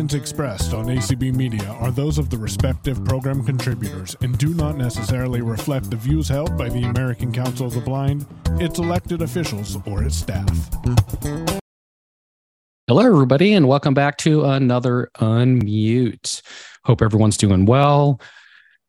opinions expressed on ACB Media are those of the respective program contributors and do not necessarily reflect the views held by the American Council of the Blind, its elected officials, or its staff. Hello, everybody, and welcome back to another Unmute. Hope everyone's doing well.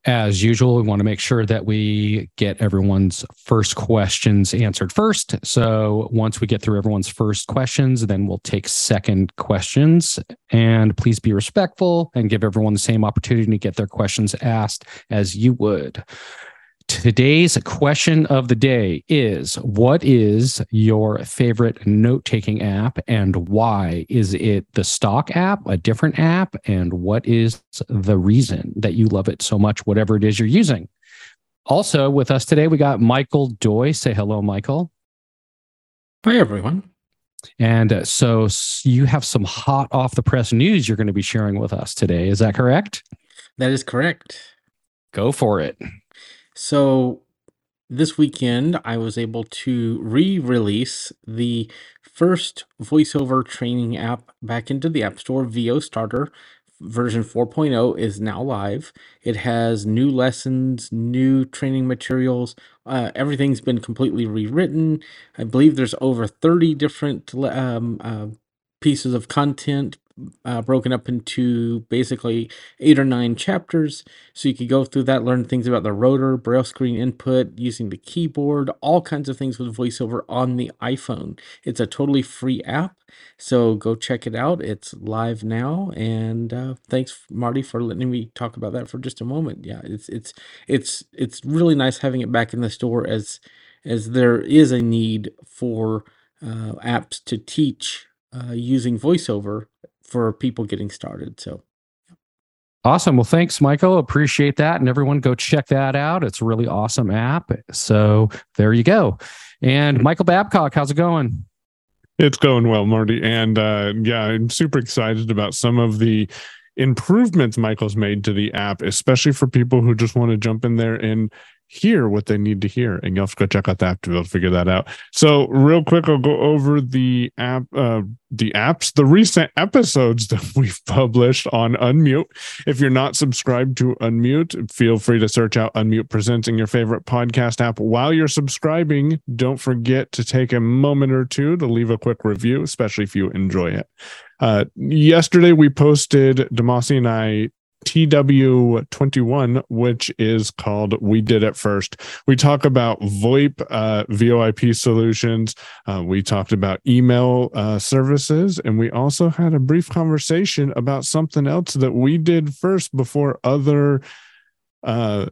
As usual, we want to make sure that we get everyone's first questions answered first. So once we get through everyone's first questions, then we'll take second questions. And please be respectful and give everyone the same opportunity to get their questions asked as you would. Today's question of the day is What is your favorite note taking app and why? Is it the stock app, a different app? And what is the reason that you love it so much, whatever it is you're using? Also, with us today, we got Michael Doise. Say hello, Michael. Hi, everyone. And uh, so you have some hot off the press news you're going to be sharing with us today. Is that correct? That is correct. Go for it. So this weekend, I was able to re release the first voiceover training app back into the App Store. VO Starter version 4.0 is now live. It has new lessons, new training materials. Uh, everything's been completely rewritten. I believe there's over 30 different um, uh, pieces of content uh, broken up into basically eight or nine chapters. So you could go through that, learn things about the rotor, braille screen input, using the keyboard, all kinds of things with VoiceOver on the iPhone. It's a totally free app. So go check it out. It's live now. And uh, thanks, Marty, for letting me talk about that for just a moment. Yeah, it's it's it's it's really nice having it back in the store as as there is a need for uh, apps to teach uh, using VoiceOver for people getting started. So Awesome. Well, thanks, Michael. Appreciate that. And everyone go check that out. It's a really awesome app. So there you go. And Michael Babcock, how's it going? It's going well, Marty. And uh, yeah, I'm super excited about some of the improvements Michael's made to the app, especially for people who just want to jump in there and hear what they need to hear. And you'll have to go check out the app to be able to figure that out. So, real quick, I'll go over the app, uh, the apps, the recent episodes that we've published on Unmute. If you're not subscribed to Unmute, feel free to search out Unmute Presenting your favorite podcast app. While you're subscribing, don't forget to take a moment or two to leave a quick review, especially if you enjoy it. Uh, yesterday, we posted Demasi and I TW21, which is called We Did It First. We talk about VoIP, uh, VoIP solutions. Uh, we talked about email uh, services. And we also had a brief conversation about something else that we did first before other uh,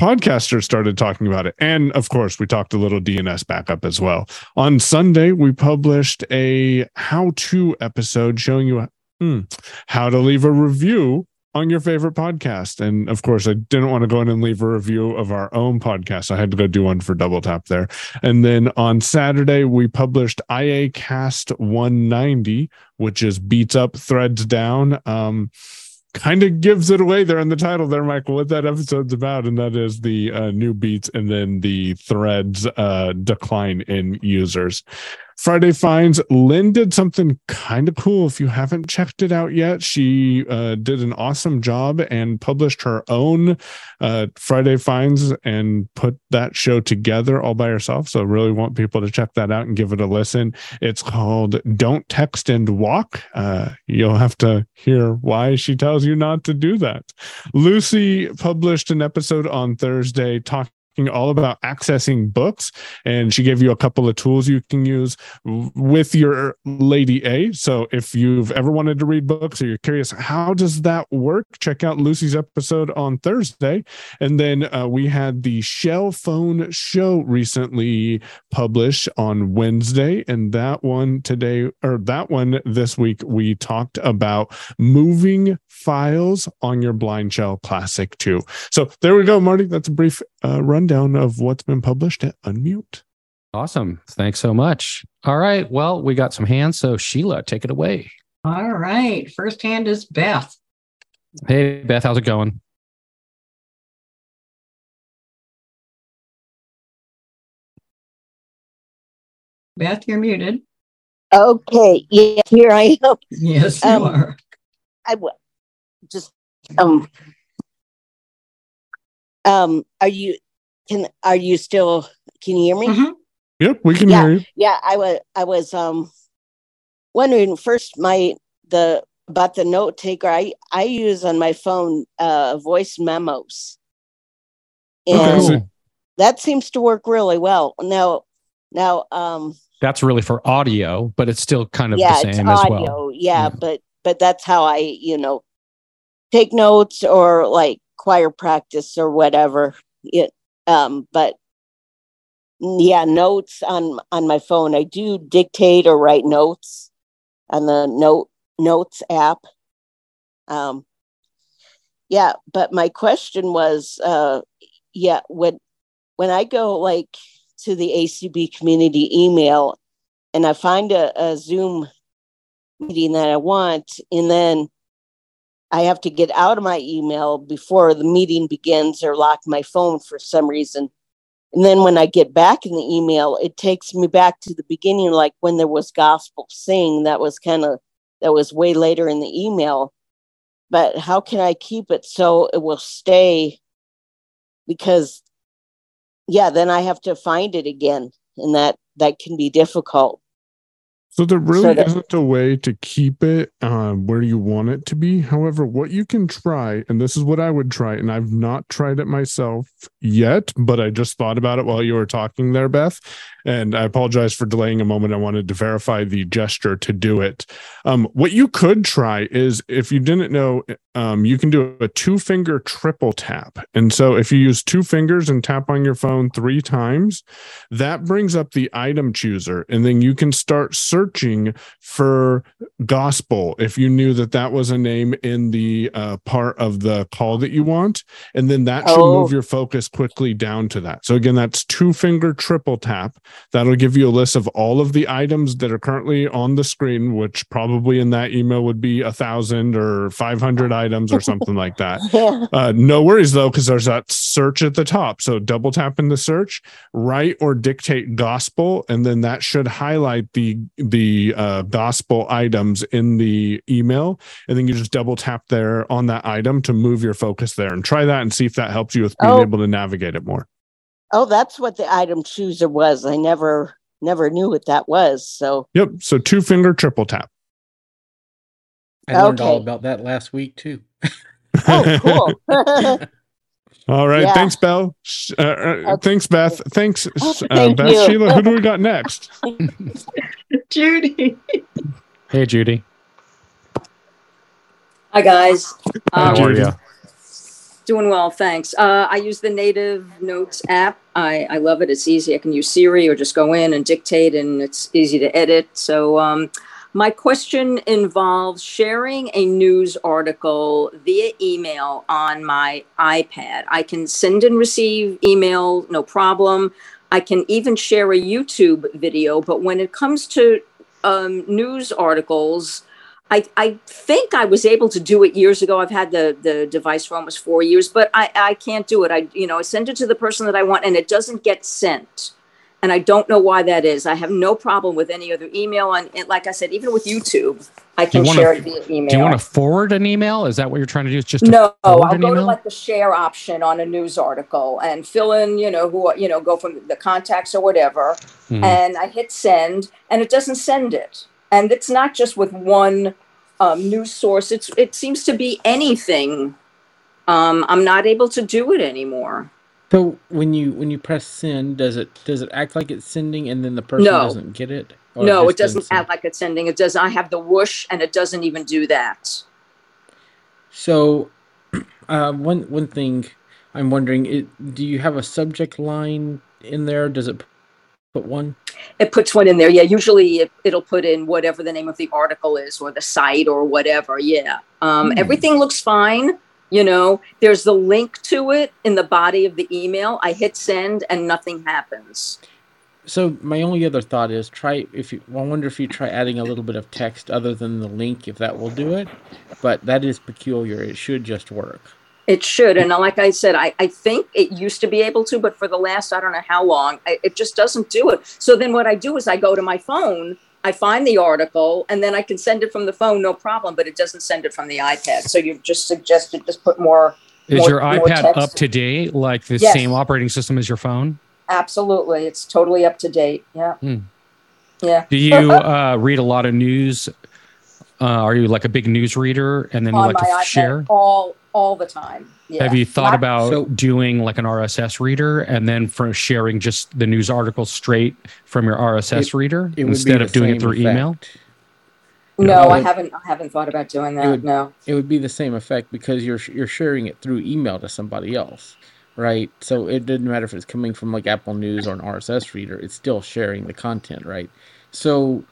podcasters started talking about it. And of course, we talked a little DNS backup as well. On Sunday, we published a how to episode showing you hmm, how to leave a review on your favorite podcast. And of course, I didn't want to go in and leave a review of our own podcast. I had to go do one for Double Tap there. And then on Saturday, we published IA Cast 190, which is beats up, threads down. Um, kind of gives it away there in the title there michael what that episode's about and that is the uh, new beats and then the threads uh, decline in users Friday Finds. Lynn did something kind of cool. If you haven't checked it out yet, she uh, did an awesome job and published her own uh, Friday Finds and put that show together all by herself. So, really want people to check that out and give it a listen. It's called Don't Text and Walk. Uh, you'll have to hear why she tells you not to do that. Lucy published an episode on Thursday talking all about accessing books. And she gave you a couple of tools you can use with your Lady A. So if you've ever wanted to read books or you're curious, how does that work? Check out Lucy's episode on Thursday. And then uh, we had the Shell Phone Show recently published on Wednesday. And that one today, or that one this week, we talked about moving files on your BlindShell Classic 2. So there we go, Marty. That's a brief uh, rundown of what's been published at Unmute. Awesome. Thanks so much. All right. Well, we got some hands. So, Sheila, take it away. All right. First hand is Beth. Hey, Beth, how's it going? Beth, you're muted. Okay. Yes, here I am. Yes, you Um, are. I w- just um um are you can are you still can you hear me? Mhm. Yep, we can Yeah. hear you. Yeah, I was I was um wondering first my the about the note taker. I I use on my phone uh voice memos. Okay, And so- that seems to work really well. Now now um That's really for audio, but it's still kind of yeah, the it's same as well. Yeah, Yeah. but but that's how I, you know, take notes or like choir practice or whatever. It um but yeah, notes on on my phone. I do dictate or write notes on the note notes app. Um yeah, but my question was uh yeah, when when I go like to the ACB community email and I find a, a Zoom meeting that I want, and then I have to get out of my email before the meeting begins or lock my phone for some reason. And then when I get back in the email, it takes me back to the beginning, like when there was gospel sing. That was kind of that was way later in the email. But how can I keep it so it will stay? Because yeah, then I have to find it again, and that that can be difficult. So there really So that- isn't a way to keep it um, where you want it to be. However, what you can try, and this is what I would try, and I've not tried it myself yet, but I just thought about it while you were talking there, Beth. And I apologize for delaying a moment. I wanted to verify the gesture to do it. Um, what you could try is if you didn't know, um, you can do a two finger triple tap. And so if you use two fingers and tap on your phone three times, that brings up the item chooser. And then you can start searching for gospel if you knew that that was a name in the uh, part of the call that you want. And then that should Oh. move your focus quickly down to that. So again, that's two finger triple tap. That'll give you a list of all of the items that are currently on the screen, which probably in that email would be a thousand or 500 items or something like that. Yeah. Uh, no worries though, because there's that search at the top. So double tap in the search, write or dictate gospel, and then that should highlight the the uh, gospel items in the email. And then you just double tap there on that item to move your focus there, and try that and see if that helps you with being Oh. able to navigate it more. Oh, that's what the item chooser was. I never never knew what that was. So Yep. So two finger triple tap. I learned all about that last week too. oh, cool. All right. Yeah. Thanks, Bell. Uh, uh, Okay. Thanks, Beth. Thanks, uh, Thank Beth. you. Sheila, who do we got next? Judy. Hey, Judy. Hi guys, How um, Judy. Doing well, thanks. Uh, I use the Native Notes app. I, I love it. It's easy. I can use Siri or just go in and dictate, and it's easy to edit. So, um, my question involves sharing a news article via email on my iPad. I can send and receive email, no problem. I can even share a YouTube video, but when it comes to um, news articles, I, I think I was able to do it years ago. I've had the, the device for almost four years, but I, I can't do it. I you know I send it to the person that I want, and it doesn't get sent, and I don't know why that is. I have no problem with any other email, and, and like I said, even with YouTube, I can share it via email. Do you want to forward an email? Is that what you're trying to do? Is just to No, I'll go to like the share option on a news article and fill in, you know, who you know, go from the contacts or whatever, Mhm. and I hit send, and it doesn't send it. And it's not just with one um, news source. It's it seems to be anything. Um, I'm not able to do it anymore. So when you when you press send, does it does it act like it's sending and then the person No. doesn't get it? No, it doesn't act like it's sending. It does. I have the whoosh, and it doesn't even do that. So, uh, one one thing I'm wondering: it, do you have a subject line in there? Does it put one? It puts one in there. Yeah, usually it, it'll put in whatever the name of the article is or the site or whatever. Yeah. Um, Hmm. Everything looks fine. You know, there's the link to it in the body of the email. I hit send and nothing happens. So my only other thought is try if you. I wonder if you try adding a little bit of text other than the link, if that will do it. But that is peculiar. It should just work. It should. And like I said, I, I think it used to be able to, but for the last, I don't know how long, I, it just doesn't do it. So then what I do is I go to my phone I find the article and then I can send it from the phone, no problem, but it doesn't send it from the iPad. So you've just suggested just put more. Is more- your iPad up to date, like the Yes. same operating system as your phone? Absolutely. It's totally up to date. Yeah. Hmm. Yeah. Do you uh, read a lot of news? Uh, are you like a big news reader, and then you like to iPad share? all all the time. Yeah. Have you thought Not- about So- doing like an RSS reader and then for sharing just the news article straight from your RSS reader It instead of doing it same through email? effect. No, It I would- haven't. I haven't thought about doing that. would- no. It would be the same effect because you're you're sharing it through email to somebody else, right? So it didn't matter if it's coming from like Apple News or an RSS reader. It's still sharing the content, right? So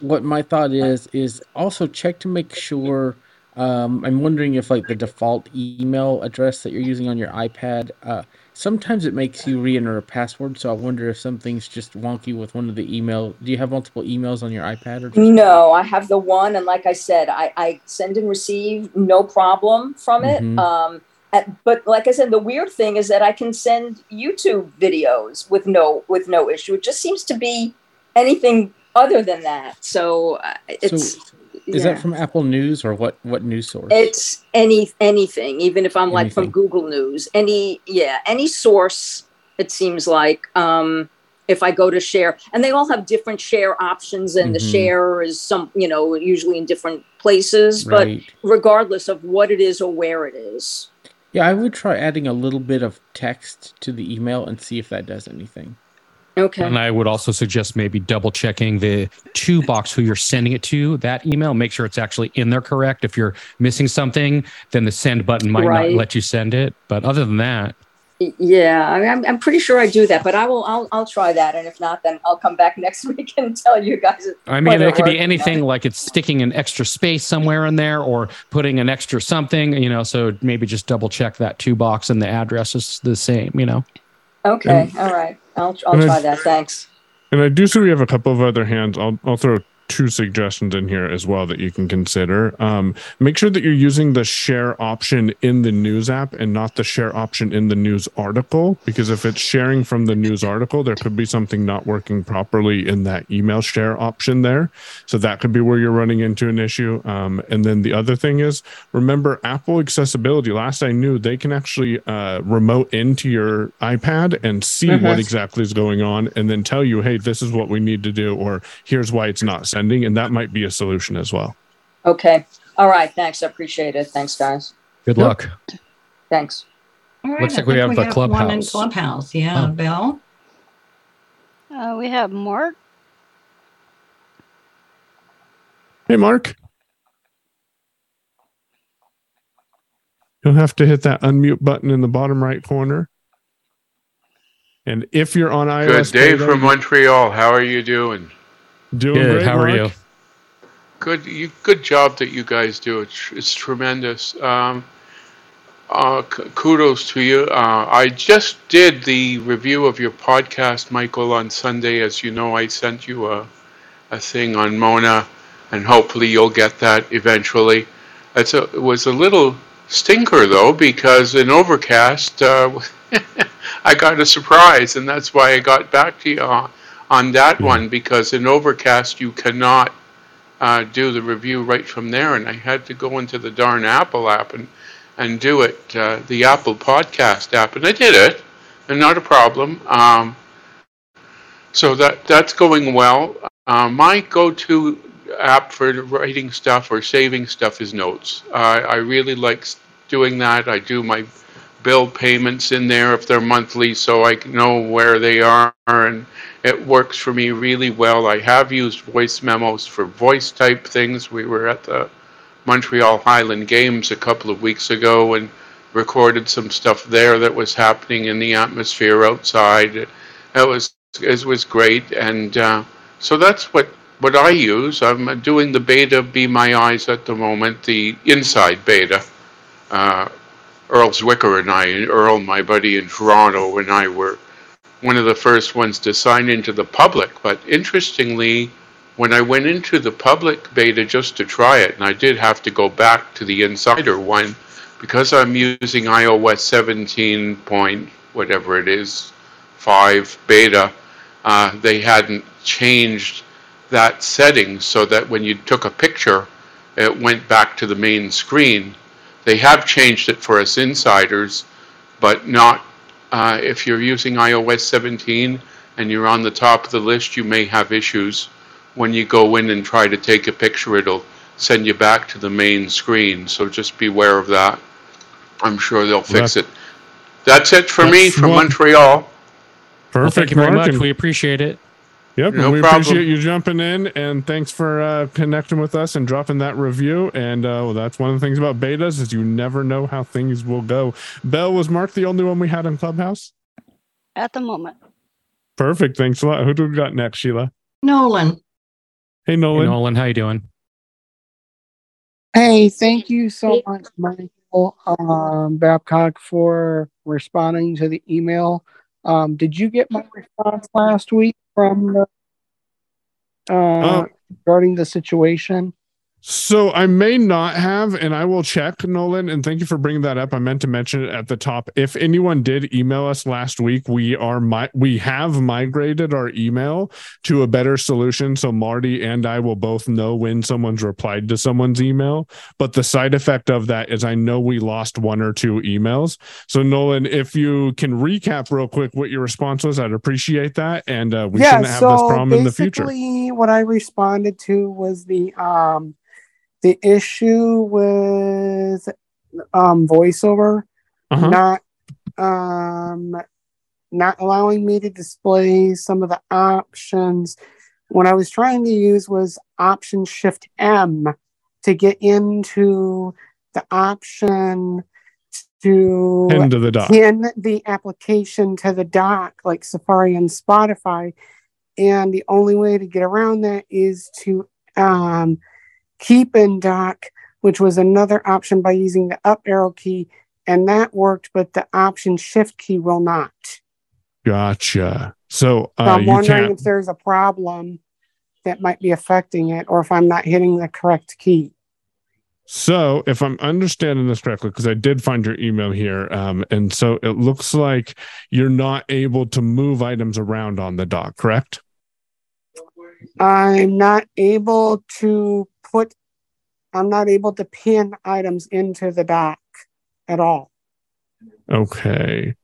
what my thought is is also check to make sure. Um, I'm wondering if like the default email address that you're using on your iPad. Uh, sometimes it makes you re-enter a password. So I wonder if something's just wonky with one of the email. Do you have multiple emails on your iPad or? Just No, I have the one, and like I said, I, I send and receive no problem from it. Mhm. Um, at, but like I said, the weird thing is that I can send YouTube videos with no with no issue. It just seems to be anything other than that. So uh, it's So is yeah. that from Apple News or what? What news source? It's any anything, even if I'm like from Google News, any yeah, any source. It seems like um, if I go to share, and they all have different share options, and the Mhm. share is some you know usually in different places, but regardless of what it is or where it is. Yeah, I would try adding a little bit of text to the email and see if that does anything. Okay. And I would also suggest maybe double checking the to box who you're sending it to, that email, make sure it's actually in there correct. If you're missing something, then the send button might Right. not let you send it. But other than that, Yeah, I mean, I'm, pretty sure I do that, but I will. I'll, I'll try that, and if not, then I'll come back next week and tell you guys. I mean, it could be works or not. anything like it's sticking an extra space somewhere in there or putting an extra something, you know. So maybe just double check that to box and the address is the same, you know. Okay, all right. I'll, I'll And I- try that. Thanks. And I do see we have a couple of other hands. I'll I'll throw two suggestions in here as well that you can consider. Um, make sure that you're using the share option in the news app and not the share option in the news article, because if it's sharing from the news article, there could be something not working properly in that email share option there. So that could be where you're running into an issue. Um, and then the other thing is remember Apple accessibility. Last I knew, they can actually uh, remote into your iPad and see what Mhm. exactly is going on and then tell you, hey, this is what we need to do, or here's why it's not sending. And that might be a solution as well. Okay. All right. Thanks. I appreciate it. Thanks, guys. Good Yep. luck. Thanks. All right, Looks like we think have the one in Clubhouse. Clubhouse. Yeah, Oh. Bill. Uh, we have Mark. Hey, Mark. You'll have to hit that unmute button in the bottom right corner. And if you're on iOS, Good day beta, from Montreal. How are you doing? Doing Good. great, How are you? Good, you, good job that you guys do. It's, it's tremendous. Um, uh, k- kudos to you. Uh, I just did the review of your podcast, Michael, on Sunday. As you know, I sent you a, a thing on Mona, and hopefully you'll get that eventually. It's a, it was a little stinker though, because in Overcast, uh, I got a surprise, and that's why I got back to you on, that one. Because in Overcast, you cannot uh, do the review right from there, and I had to go into the darn Apple app and and do it, uh, the Apple Podcast app, and I did it, and not a problem. Um, so that that's going well. Uh, my go-to app for writing stuff or saving stuff is Notes. I really like doing that. I do my bill payments in there if they're monthly, so I know where they are, and it works for me really well. I have used voice memos for voice type things. We were at the Montreal Highland Games a couple of weeks ago and recorded some stuff there that was happening in the atmosphere outside. It was it was great, and uh, so that's what what I use. I'm doing the beta Be My Eyes at the moment, the inside beta. Uh, Earl Zwicker and I, and Earl, my buddy in Toronto, and I were one of the first ones to sign into the public. But interestingly, when I went into the public beta just to try it, and I did have to go back to the insider one, because I'm using iOS 17 point whatever it is, 5 beta, uh, they hadn't changed that setting so that when you took a picture, it went back to the main screen. They have changed it for us insiders, but not uh, if you're using iOS 17 and you're on the top of the list, you may have issues. When you go in and try to take a picture, it'll send you back to the main screen. So just beware of that. I'm sure they'll fix it. That's it for me from one- Montreal. Well, Perfect. thank you very Mark, much. We appreciate it. Yep, No we problem. appreciate you jumping in and thanks for uh, connecting with us and dropping that review. And uh, well, that's one of the things about betas is you never know how things will go. Bell was Mark the only one we had in Clubhouse. At the moment. Perfect. Thanks a lot. Who do we got next, Sheila? Nolan. Hey, Hey, Nolan. Nolan, how you doing? Hey, thank you so much, Michael um, Babcock, for responding to the email. Um, did you get my response last week from uh, Oh. regarding the situation? So I may not have, and I will check, Nolan. And thank you for bringing that up. I meant to mention it at the top. If anyone did email us last week, we are my we have migrated our email to a better solution. So Marty and I will both know when someone's replied to someone's email. But the side effect of that is I know we lost one or two emails. So Nolan, if you can recap real quick what your response was, I'd appreciate that. And uh, we shouldn't have this problem in the future. basically what I responded to was the um the issue with um voiceover Uh-huh. not um not allowing me to display some of the options what i was trying to use was option shift m to get into the option to Pin to the dock. pin the application to the dock like safari and spotify and the only way to get around that is to um, keep in dock which was another option by using the up arrow key and that worked but the option shift key will not Gotcha. So so uh, i'm wondering if there's a problem that might be affecting it or if i'm not hitting the correct key So, if I'm understanding this correctly, because I did find your email here, um, and so it looks like you're not able to move items around on the dock, correct? i'm not able to put i'm not able to pin items into the dock at all Okay.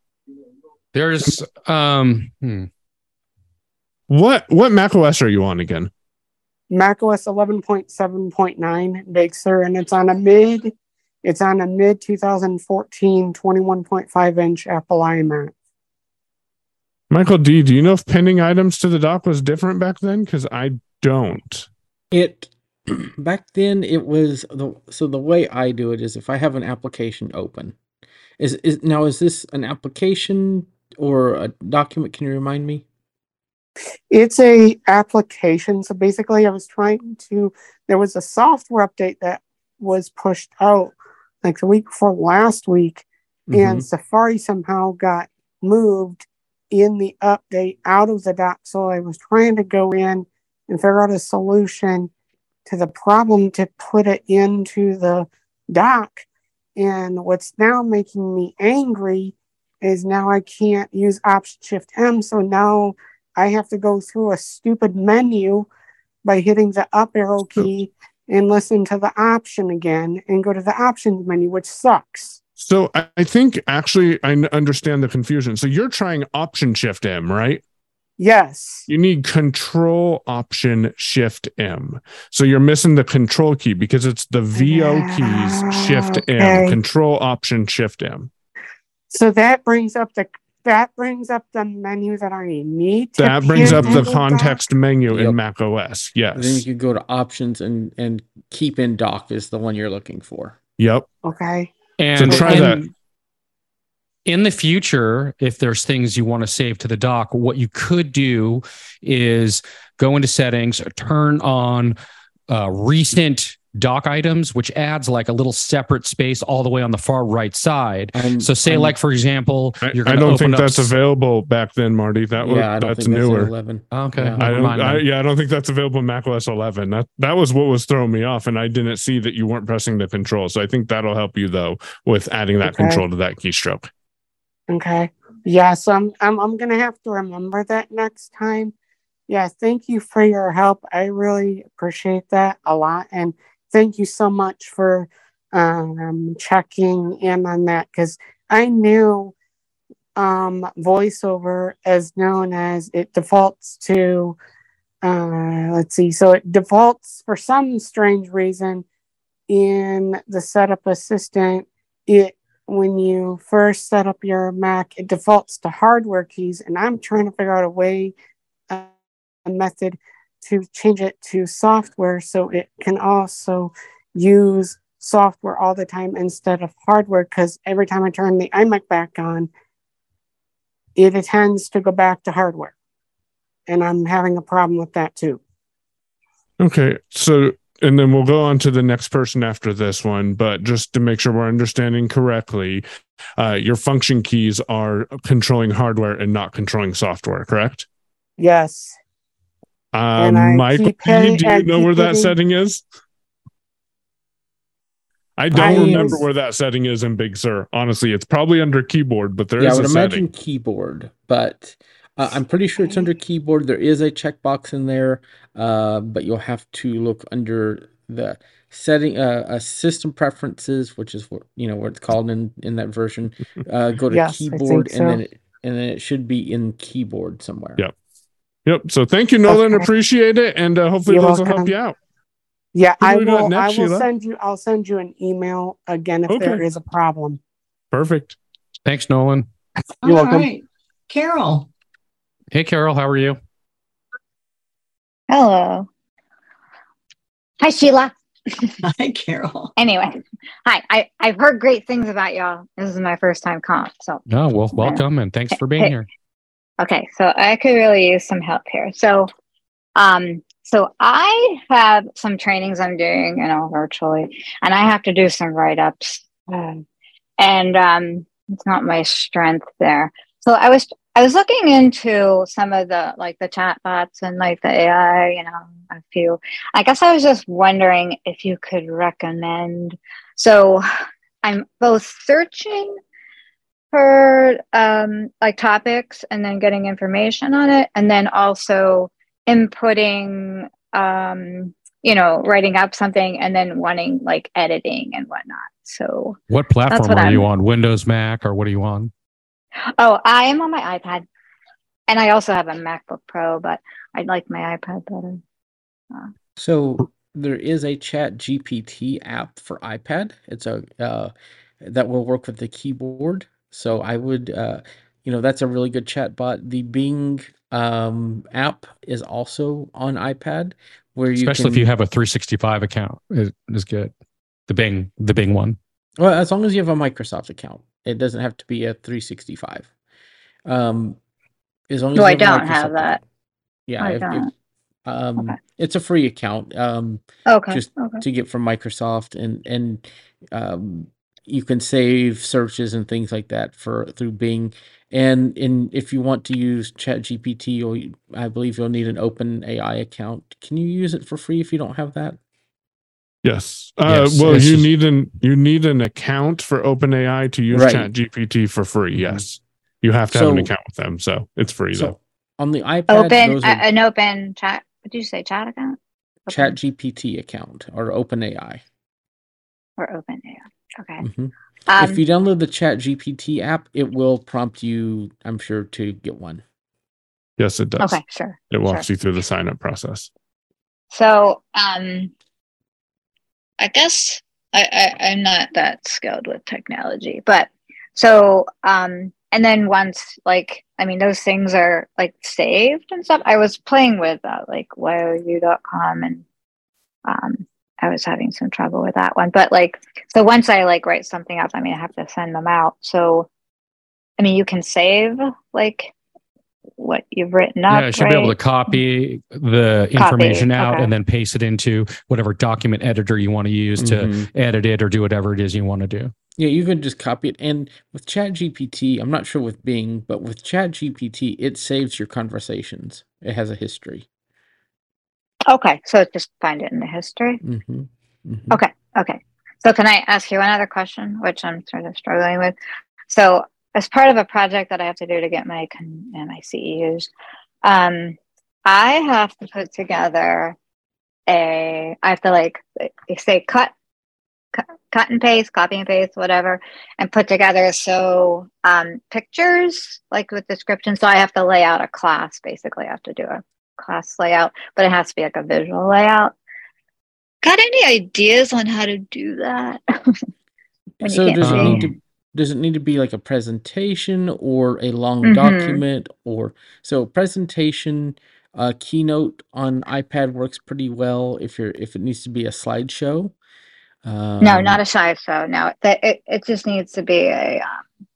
There's um hmm. What what Mac OS are you on again? macOS 11.7.9 Big Sur, and it's on a mid, it's on a mid 2014 21.5 inch Apple iMac. Michael D, do you know if pinning items to the dock was different back then? Because I don't. It back then it was the so the way I do it is if I have an application open. Is is now is this an application or a document? Can you remind me? It's a application. So basically, I was trying to. There was a software update that was pushed out like the week before last week, and mm-hmm. Safari somehow got moved in the update out of the dock. So I was trying to go in and figure out a solution to the problem to put it into the dock. And what's now making me angry is now I can't use Option Shift M. So now I have to go through a stupid menu by hitting the up arrow key and listen to the option again and go to the options menu, which sucks. So I, I think actually I understand the confusion. So you're trying Option Shift M, right? Yes. You need Control Option Shift M. So you're missing the Control key because it's the VO keys Shift M. Okay. Control Option Shift M. So that brings up the that brings up the menu that I need. To That brings up the into context menu Yep. in Mac OS. Then you Yes. could go to options and and keep in dock is the one you're looking for. Yep. Okay. and So try in, that. In the future, if there's things you want to save to the dock, what you could do is go into settings, turn on uh, recent dock items, which adds like a little separate space all the way on the far right side. I'm, So, say, I'm- like for example, I, you're I don't open think up that's s- available back then, Marty. That was yeah, that's think that's in newer. eleven. Okay, Yeah. I don't. I, then. yeah, I don't think that's available in Mac OS 11. That that was what was throwing me off, and I didn't see that you weren't pressing the control. So I think that'll help you though with adding that Okay. control to that keystroke. Okay. Yeah, so I'm, I'm I'm gonna have to remember that next time Yeah, thank you for your help. I really appreciate that a lot. And thank you so much for um, checking in on that because I knew um, voiceover as known as it defaults to, uh, let's see, so it defaults for some strange reason in the setup assistant. It when you first set up your Mac, it defaults to hardware keys, and I'm trying to figure out a way, uh, a method to change it to software so it can also use software all the time instead of hardware. Because every time I turn the iMac back on, it tends to go back to hardware, and I'm having a problem with that too. Okay, so and then we'll go on to the next person after this one. But just to make sure we're understanding correctly, uh, your function keys are controlling hardware and not controlling software, correct? Yes. Um, Michael, do you know where that setting is? I don't I remember where that setting is in Big Sur. Honestly, it's probably under keyboard, but there yeah, is I would imagine setting. keyboard, but uh, I'm pretty sure it's under keyboard. There is a checkbox in there, uh, but you'll have to look under the setting uh, uh system preferences, which is what you know what it's called in in that version. Uh, go to yes, keyboard, so. and then it, and then it should be in keyboard somewhere. Yep. Yep. So thank you, Nolan. Okay. Appreciate it, and uh, hopefully You're those welcome. will help you out. Yeah, I will. Next, I will Sheila? send you. I'll send you an email again if okay. there is a problem. Perfect. Thanks, Nolan. You're All welcome. Right. Carol. Hey, Carol, how are you? Hello. Hi, Sheila. Hi, Carol. Anyway, hi. I, I've heard great things about y'all. This is my first time calling. So, oh, well, welcome and thanks for being hey, here. Okay, so I could really use some help here. So, um, so I have some trainings I'm doing, you know, virtually, and I have to do some write ups. Um, and um, it's not my strength there. So I was I was looking into some of the like the chat bots and like the AI, you know, a few. I guess I was just wondering if you could recommend. So I'm both searching for um, like topics and then getting information on it, and then also inputting, um, you know, writing up something and then wanting like editing and whatnot. So, what platform what are I'm, you on? Windows, Mac, or what are you on? Oh, I am on my iPad. And I also have a MacBook Pro, but I like my iPad better. Uh, so there is a ChatGPT app for iPad. It's a uh, that will work with the keyboard. So I would, uh, you know, that's a really good chat bot. The Bing um, app is also on iPad, where you especially can, if you have a 365 account is, is good. The Bing, the Bing one. Well, as long as you have a Microsoft account, it doesn't have to be a 365. Um, as long as no, I don't have that. Account. Yeah, I if, don't. If, um, okay. it's a free account. Um, okay. Just okay. to get from Microsoft, and and um, you can save searches and things like that for through Bing. And in if you want to use ChatGPT, or I believe you'll need an OpenAI account. Can you use it for free if you don't have that? Yes. Uh, yes. well, you just... need an you need an account for OpenAI to use right. ChatGPT for free. Mm-hmm. Yes, you have to so, have an account with them, so it's free so though. On the iPad, open are... an open chat. What did you say? Chat account. ChatGPT account or OpenAI. Or OpenAI. Okay. Mm-hmm. Um, if you download the ChatGPT app, it will prompt you. I'm sure to get one. Yes, it does. Okay, sure. It walks sure. you through the sign up process. So, um, I guess I, I I'm not that skilled with technology, but so um and then once like I mean those things are like saved and stuff. I was playing with uh, like you.com and um I was having some trouble with that one. But like so once I like write something up, I mean I have to send them out. So I mean you can save like what you've written up. Yeah, you should right? be able to copy the information copy. out okay. and then paste it into whatever document editor you want to use mm-hmm. to edit it or do whatever it is you want to do. Yeah, you can just copy it. And with ChatGPT, I'm not sure with Bing, but with ChatGPT, it saves your conversations. It has a history. Okay, so just find it in the history. Mm-hmm. Mm-hmm. Okay, okay. So can I ask you another question, which I'm sort of struggling with? So as part of a project that I have to do to get my my CEUs, um, I have to put together a. I have to like say cut, cut, cut and paste, copy and paste, whatever, and put together so um, pictures like with description. So I have to lay out a class. Basically, I have to do a class layout, but it has to be like a visual layout. Got any ideas on how to do that? so does it need to does it need to be like a presentation or a long Mhm. document or so presentation uh keynote on ipad works pretty well if you're if it needs to be a slideshow um, no, not a slideshow. No, that it, it just needs to be a um,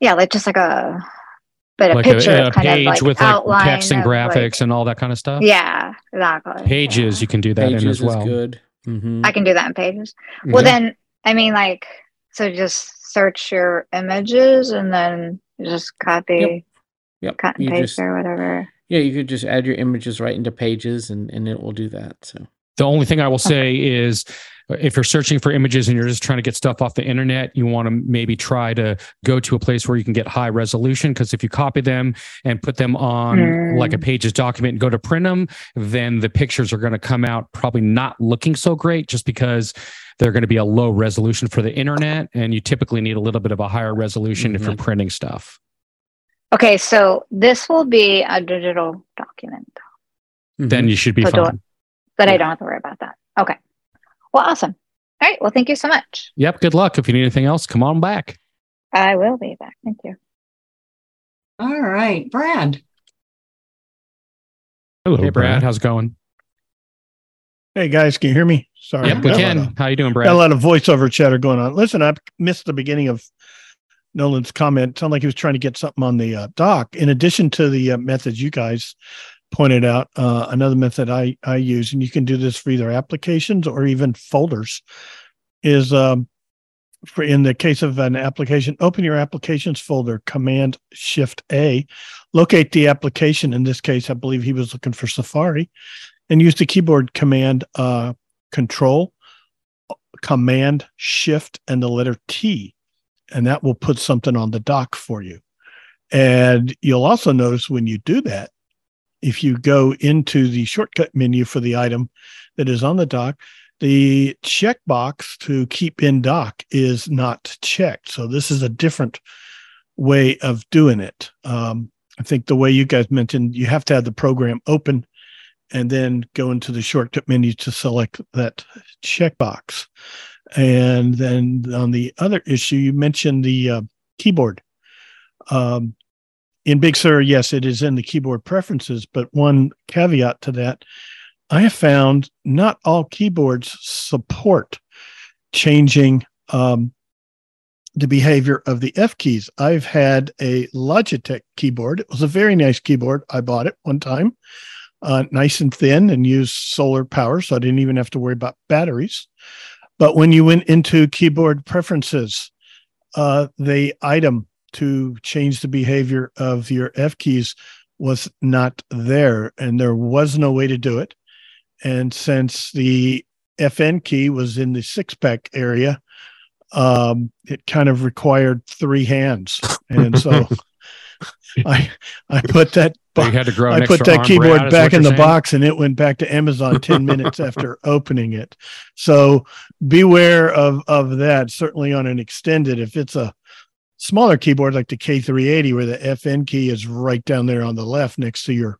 yeah, like just like a but a like picture a, a kind page of like with like text and of, like- graphics and all that kind of stuff. yeah, exactly. Pages, you can do that pages in as well. is good Mhm. I can do that in pages. Well, Yeah. then I mean, like, so just search your images and then just copy, yep cut and you paste just or whatever. yeah you could just add your images right into pages and and it will do that so The only thing I will say is uh, if you're searching for images and you're just trying to get stuff off the internet, you want to maybe try to go to a place where you can get high resolution. Because if you copy them and put them on Mm. like a pages document and go to print them, then the pictures are going to come out probably not looking so great just because they're going to be a low resolution for the internet. And you typically need a little bit of a higher resolution if you're mm-hmm. printing stuff. Okay, so this will be a digital document Then you should be So do fine. that I don't have to worry about that. Okay. Well, awesome. All right. Well, thank you so much. Yep. Good luck. If you need anything else, come on back. I will be back. Thank you. All right, Brad. Hello, Hey, Brad. How's it going? Hey guys, can you hear me? Sorry. Yep, we can. of- How you doing, Brad? Got a lot of voiceover chatter going on. Listen, I missed the beginning of Nolan's comment. It sounded like he was trying to get something on the uh, dock. In addition to the uh, methods you guys pointed out, uh, another method I I use, and you can do this for either applications or even folders, is um, for in the case of an application, open your applications folder, Command Shift A, locate the application. In this case, I believe he was looking for Safari, and use the keyboard command uh, Control Command Shift and the letter T, and that will put something on the dock for you. And you'll also notice when you do that, if you go into the shortcut menu for the item that is on the dock, the checkbox to keep in dock is not checked. So this is a different way of doing it. Um, I think the way you guys mentioned, you have to have the program open and then go into the shortcut menu to select that checkbox. And then on the other issue, you mentioned the uh, keyboard. Um, in Big Sur, yes, it is in the keyboard preferences, but one caveat to that, I have found not all keyboards support changing um, the behavior of the F keys. I've had a Logitech keyboard. It was a very nice keyboard. I bought it one time, uh, nice and thin, and used solar power, so I didn't even have to worry about batteries. But when you went into keyboard preferences, uh, the item to change the behavior of your F keys was not there, and there was no way to do it. And since the FN key was in the six pack area, um, it kind of required three hands, and so I I put that You had to grow I put that keyboard back in the saying? box, and it went back to Amazon ten minutes after opening it. So beware of of that. Certainly on an extended, if it's a smaller keyboard like the K380, where the FN key is right down there on the left next to your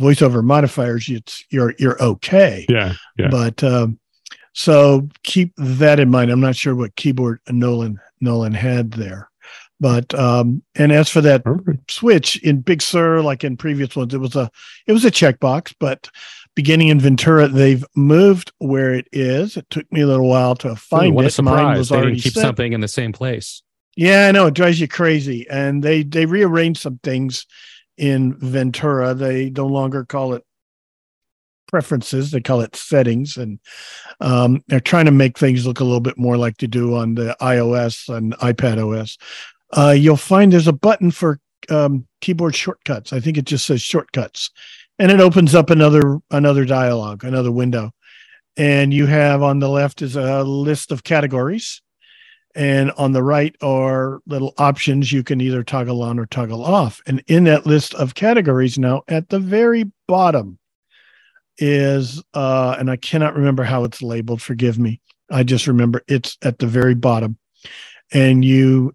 voiceover modifiers, it's you're you're okay. Yeah, yeah. But um, so keep that in mind. I'm not sure what keyboard Nolan Nolan had there. But um, and as for that switch in Big Sur, like in previous ones, it was a it was a checkbox. But beginning in Ventura, they've moved where it is. It took me a little while to Ooh, find what a it. Mine surprise. was They already keep set. something in the same place. Yeah, I know it drives you crazy. And they they rearranged some things in Ventura. They no longer call it preferences; they call it settings, and um, they're trying to make things look a little bit more like they do on the iOS and iPad OS. Uh, you'll find there's a button for um, keyboard shortcuts. I think it just says shortcuts, and it opens up another another dialog, another window. And you have on the left is a list of categories And on the right are little options you can either toggle on or toggle off. And in that list of categories now, at the very bottom is, uh, and I cannot remember how it's labeled, forgive me. I just remember it's at the very bottom. And you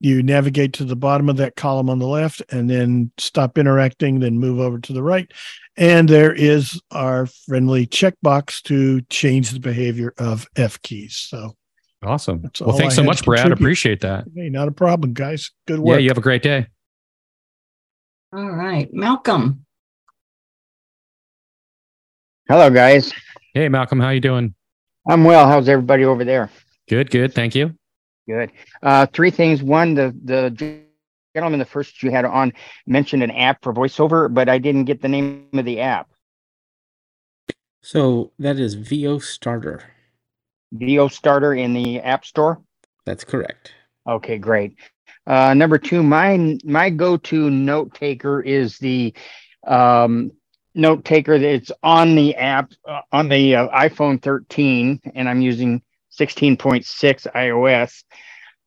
you navigate to the bottom of that column on the left and then stop interacting, then move over to the right. And there is our friendly checkbox to change the behavior of F keys. So awesome. Well, thanks I so much, Brad. Appreciate that. Hey, not a problem, guys. Good work. Yeah, you have a great day. All right. Malcolm. Hello, guys. Hey, Malcolm. How you doing? I'm well. How's everybody over there? Good, good. Thank you. Good. Uh, three things. One, the the gentleman, the first you had on mentioned an app for voiceover, but I didn't get the name of the app. So that is VO Starter. VO Starter in the App Store. That's correct. Okay, great. Uh, number two, my my go-to note taker is the um, note taker that's on the app uh, on the uh, iPhone 13, and I'm using 16.6 iOS.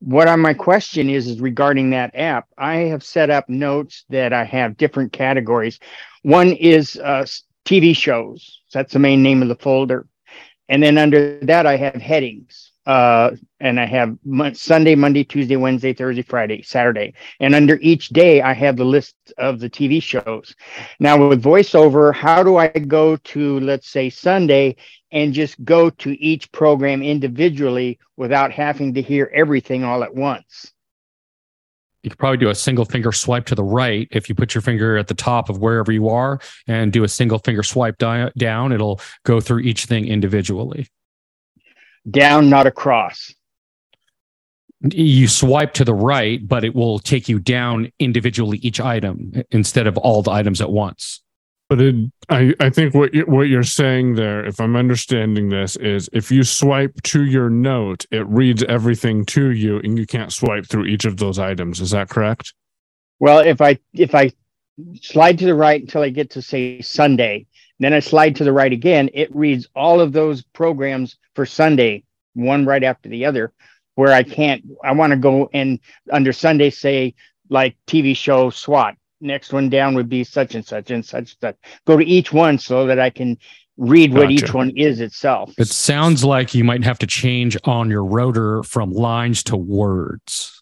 What on my question is is regarding that app. I have set up notes that I have different categories. One is uh, TV shows. That's the main name of the folder, and then under that I have headings uh, and I have Sunday, Monday, Tuesday, Wednesday, Thursday, Friday, Saturday. And under each day, I have the list of the TV shows. Now, with voiceover, how do I go to, let's say, Sunday and just go to each program individually without having to hear everything all at once? You could probably do a single finger swipe to the right if you put your finger at the top of wherever you are and do a single finger swipe di- down. It'll go through each thing individually down, not across. You swipe to the right, but it will take you down individually each item instead of all the items at once. But it, I, I think what you, what you're saying there, if I'm understanding this, is if you swipe to your note, it reads everything to you, and you can't swipe through each of those items. Is that correct? Well, if I if I slide to the right until I get to say Sunday, then I slide to the right again. It reads all of those programs for Sunday, one right after the other, where I can't, I want to go and under Sunday say, like TV show SWAT. Next one down would be such and such and such. Such. Go to each one so that I can read what each one is itself. It sounds like you might have to change on your rotor from lines to words.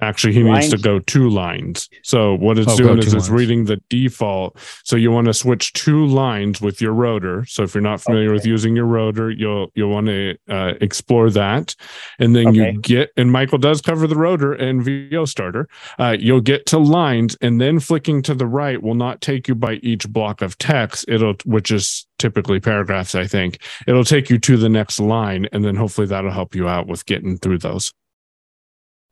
Actually, he lines. needs to go two lines. So what it's oh, doing is it's reading the default. So you want to switch two lines with your rotor. So if you're not familiar okay. with using your rotor, you'll you'll want to uh, explore that, and then okay. you get. And Michael does cover the rotor and VO starter. Uh, you'll get to lines, and then flicking to the right will not take you by each block of text. It'll which is typically paragraphs. I think it'll take you to the next line, and then hopefully that'll help you out with getting through those.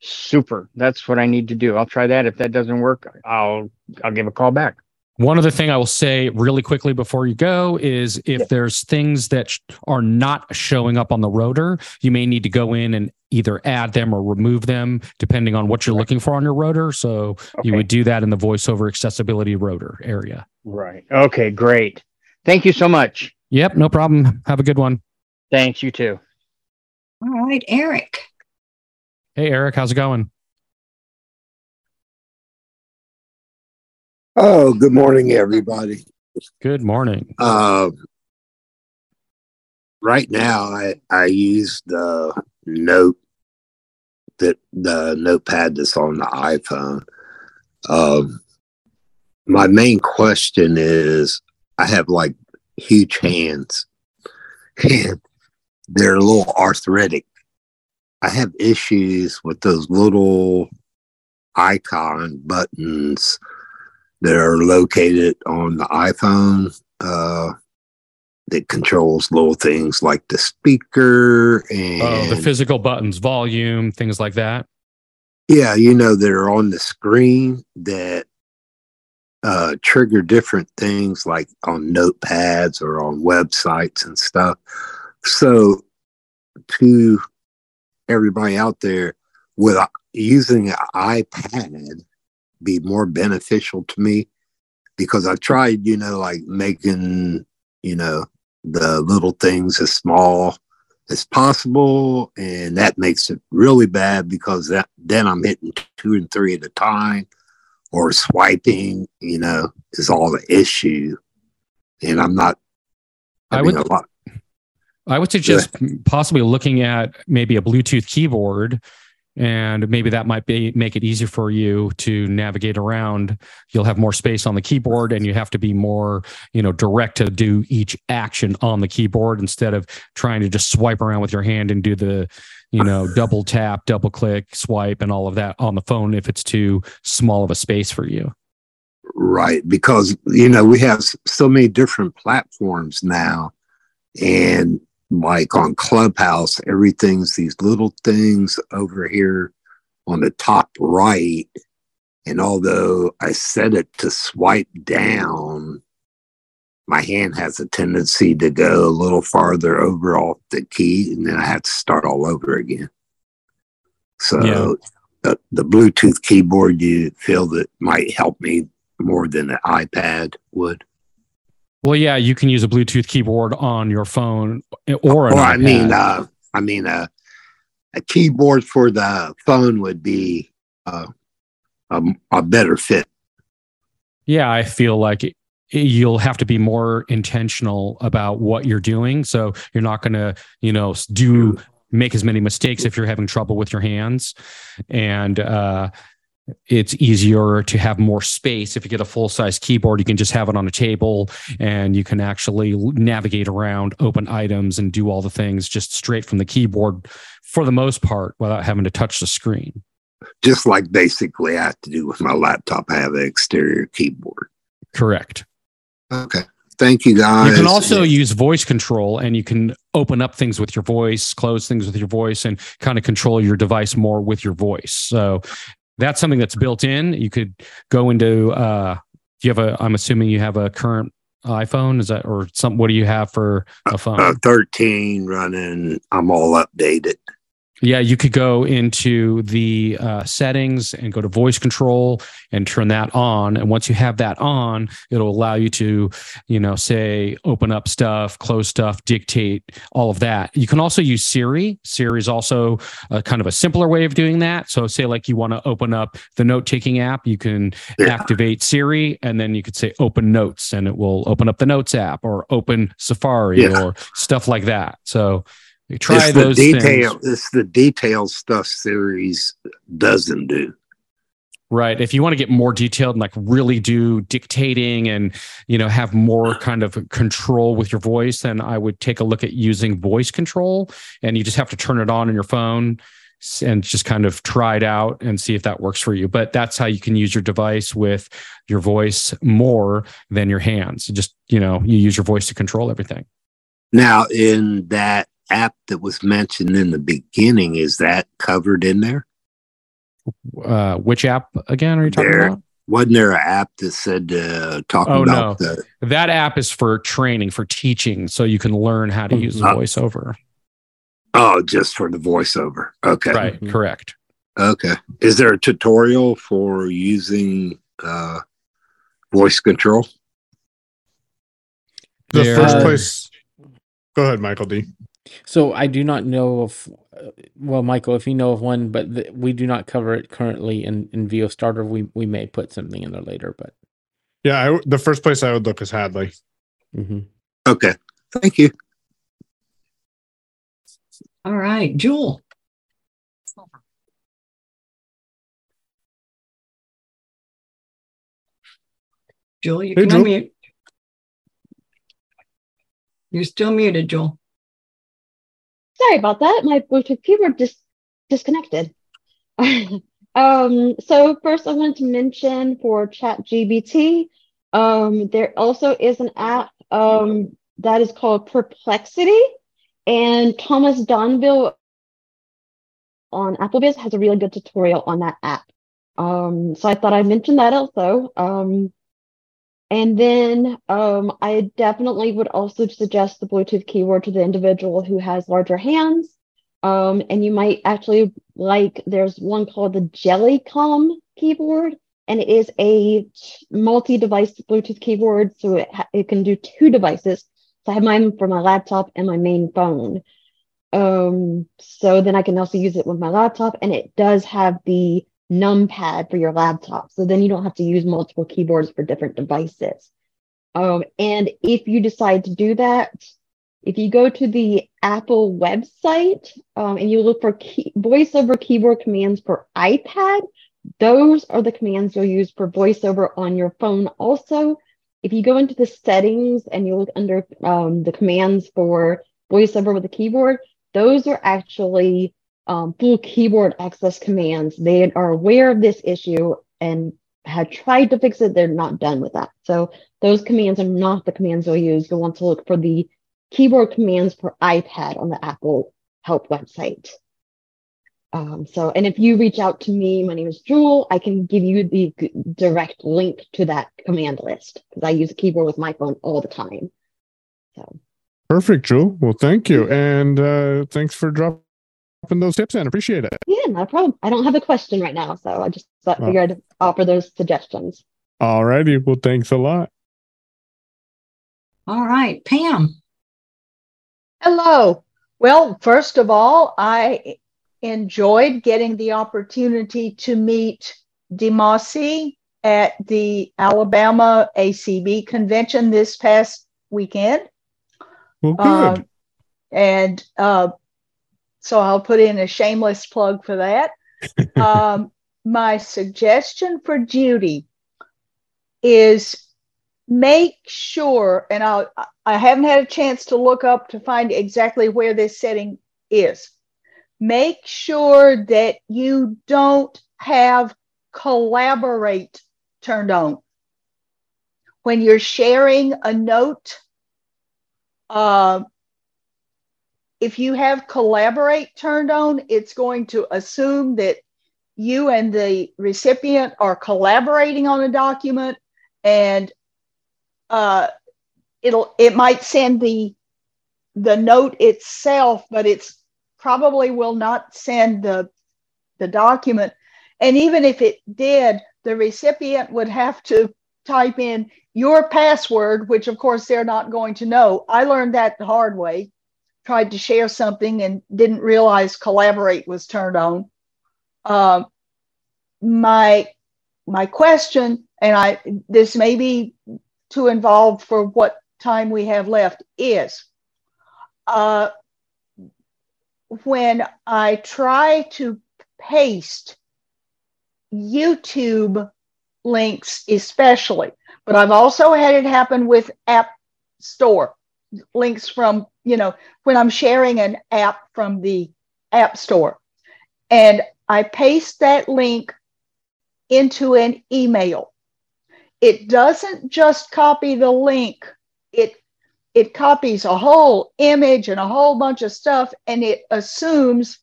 Super. That's what I need to do. I'll try that. If that doesn't work, I'll I'll give a call back. One other thing I will say really quickly before you go is if yeah. there's things that sh- are not showing up on the rotor, you may need to go in and either add them or remove them depending on what you're right. looking for on your rotor. So okay. you would do that in the voiceover accessibility rotor area. Right. Okay, great. Thank you so much. Yep, no problem. Have a good one. Thanks, you too. All right, Eric. Hey, Eric, how's it going? Oh, good morning, everybody. Good morning. Uh, right now, I I use the note that the notepad that's on the iPhone. Um, my main question is, I have like huge hands, and they're a little arthritic I have issues with those little icon buttons that are located on the iPhone uh, that controls little things like the speaker and oh, the physical buttons, volume, things like that. Yeah, you know, that are on the screen that uh, trigger different things like on notepads or on websites and stuff. So to everybody out there would using an iPad be more beneficial to me because I tried, you know, like making, you know, the little things as small as possible. And that makes it really bad because that then I'm hitting two and three at a time or swiping, you know, is all the issue. And I'm not I would I would suggest possibly looking at maybe a Bluetooth keyboard and maybe that might be make it easier for you to navigate around. You'll have more space on the keyboard and you have to be more you know direct to do each action on the keyboard instead of trying to just swipe around with your hand and do the you know double tap double click swipe and all of that on the phone if it's too small of a space for you. Right because you know we have so many different platforms now and like on Clubhouse, everything's these little things over here on the top right. And although I set it to swipe down, my hand has a tendency to go a little farther over off the key, and then I have to start all over again. So yeah. the, the Bluetooth keyboard, you feel that might help me more than the iPad would? Well, yeah, you can use a Bluetooth keyboard on your phone or or I mean, uh, I mean, uh, a keyboard for the phone would be uh, a, a better fit. Yeah, I feel like you'll have to be more intentional about what you're doing. So you're not going to, you know, do make as many mistakes if you're having trouble with your hands. And uh, it's easier to have more space. If you get a full size keyboard, you can just have it on a table and you can actually navigate around, open items, and do all the things just straight from the keyboard for the most part without having to touch the screen. Just like basically I have to do with my laptop, I have an exterior keyboard. Correct. Okay. Thank you guys. You can also use voice control and you can open up things with your voice, close things with your voice, and kind of control your device more with your voice. So that's something that's built in. You could go into. uh, you have a. I'm assuming you have a current iPhone. Is that or some? What do you have for a phone? Uh, 13 running. I'm all updated. Yeah, you could go into the uh, settings and go to voice control and turn that on. And once you have that on, it'll allow you to, you know, say open up stuff, close stuff, dictate all of that. You can also use Siri. Siri is also a kind of a simpler way of doing that. So, say like you want to open up the note taking app, you can yeah. activate Siri, and then you could say open notes, and it will open up the Notes app or open Safari yeah. or stuff like that. So you try it's those the detail. things. It's the detail stuff series doesn't do. Right. If you want to get more detailed and like really do dictating and, you know, have more kind of control with your voice, then I would take a look at using voice control and you just have to turn it on in your phone and just kind of try it out and see if that works for you. But that's how you can use your device with your voice more than your hands. Just, you know, you use your voice to control everything. Now, in that app that was mentioned in the beginning, is that covered in there? Uh, which app again are you talking there, about? Wasn't there an app that said uh, talking oh, about no. the that app is for training, for teaching, so you can learn how to use Uh, voiceover. oh, just for the voiceover? Okay, Right, correct. Okay, is there a tutorial for using uh, voice control? The There- first place. Go ahead, Michael D. So I do not know if, uh, well, Michael, if you know of one, but th- we do not cover it currently in in VO Starter. We we may put something in there later, but Yeah, I, the first place I would look is Hadley. mhm. Okay, thank you. All right, Jewel. Jewel, you Hey, can Jewel. unmute. You're still muted, Jewel. Sorry about that. My Bluetooth keyboard just disconnected. um, so first I wanted to mention for ChatGPT, um, there also is an app um, that is called Perplexity, and Thomas Domville on AppleVis has a really good tutorial on that app. Um, so I thought I'd mention that also. Um, and then um, I definitely would also suggest the Bluetooth keyboard to the individual who has larger hands. Um, and you might actually like, there's one called the Jelly Comb keyboard, and it is a multi device Bluetooth keyboard. So it, ha- it can do two devices. So I have mine for my laptop and my main phone. Um, so then I can also use it with my laptop, and it does have the numpad for your laptop. So then you don't have to use multiple keyboards for different devices. Um, and if you decide to do that, if you go to the Apple website um, and you look for key, voiceover keyboard commands for iPad, those are the commands you'll use for voiceover on your phone. Also, if you go into the settings and you look under um, the commands for voiceover with the keyboard, those are actually um, full keyboard access commands. They are aware of this issue and had tried to fix it. They're not done with that. So those commands are not the commands you'll use. You'll want to look for the keyboard commands for iPad on the Apple help website. Um, so, and if you reach out to me, my name is Jewel, I can give you the g- direct link to that command list because I use a keyboard with my phone all the time. So, Perfect, Jewel. Well, thank you. And uh, thanks for dropping those tips in. Appreciate it. yeah, not a problem. I don't have a question right now, so I just thought, figured I'd offer those suggestions. All righty. Well, thanks a lot. All right, Pam. Hello. Well, first of all, I enjoyed getting the opportunity to meet Demasi at the Alabama ACB convention this past weekend. Well, good. Uh, and uh, so I'll put in a shameless plug for that. um, my suggestion for Judy is make sure, and I I haven't had a chance to look up to find exactly where this setting is. Make sure that you don't have collaborate turned on. When you're sharing a note, uh, if you have collaborate turned on, it's going to assume that you and the recipient are collaborating on a document and uh, it'll it might send the the note itself but it's probably will not send the the document. And even if it did the recipient would have to type in your password which of course they're not going to know. I learned that the hard way tried to share something and didn't realize collaborate was turned on. Um, my my question and i this may be too involved for what time we have left is uh, when I try to paste YouTube links, especially, but I've also had it happen with App Store links from, you know, when I'm sharing an app from the App Store. And I paste that link into an email. It doesn't just copy the link. It it copies a whole image and a whole bunch of stuff and it assumes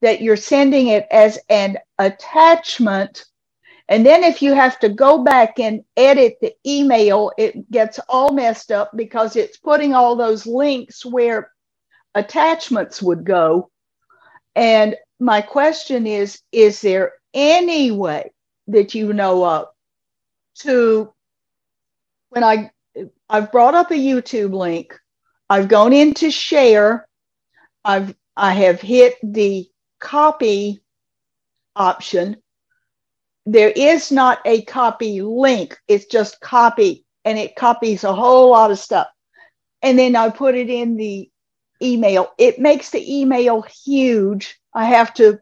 that you're sending it as an attachment and then if you have to go back and edit the email it gets all messed up because it's putting all those links where attachments would go and my question is is there any way that you know of to when I I've brought up a YouTube link, I've gone into share, I've I have hit the copy option. There is not a copy link, it's just copy and it copies a whole lot of stuff. And then I put it in the email. It makes the email huge. I have to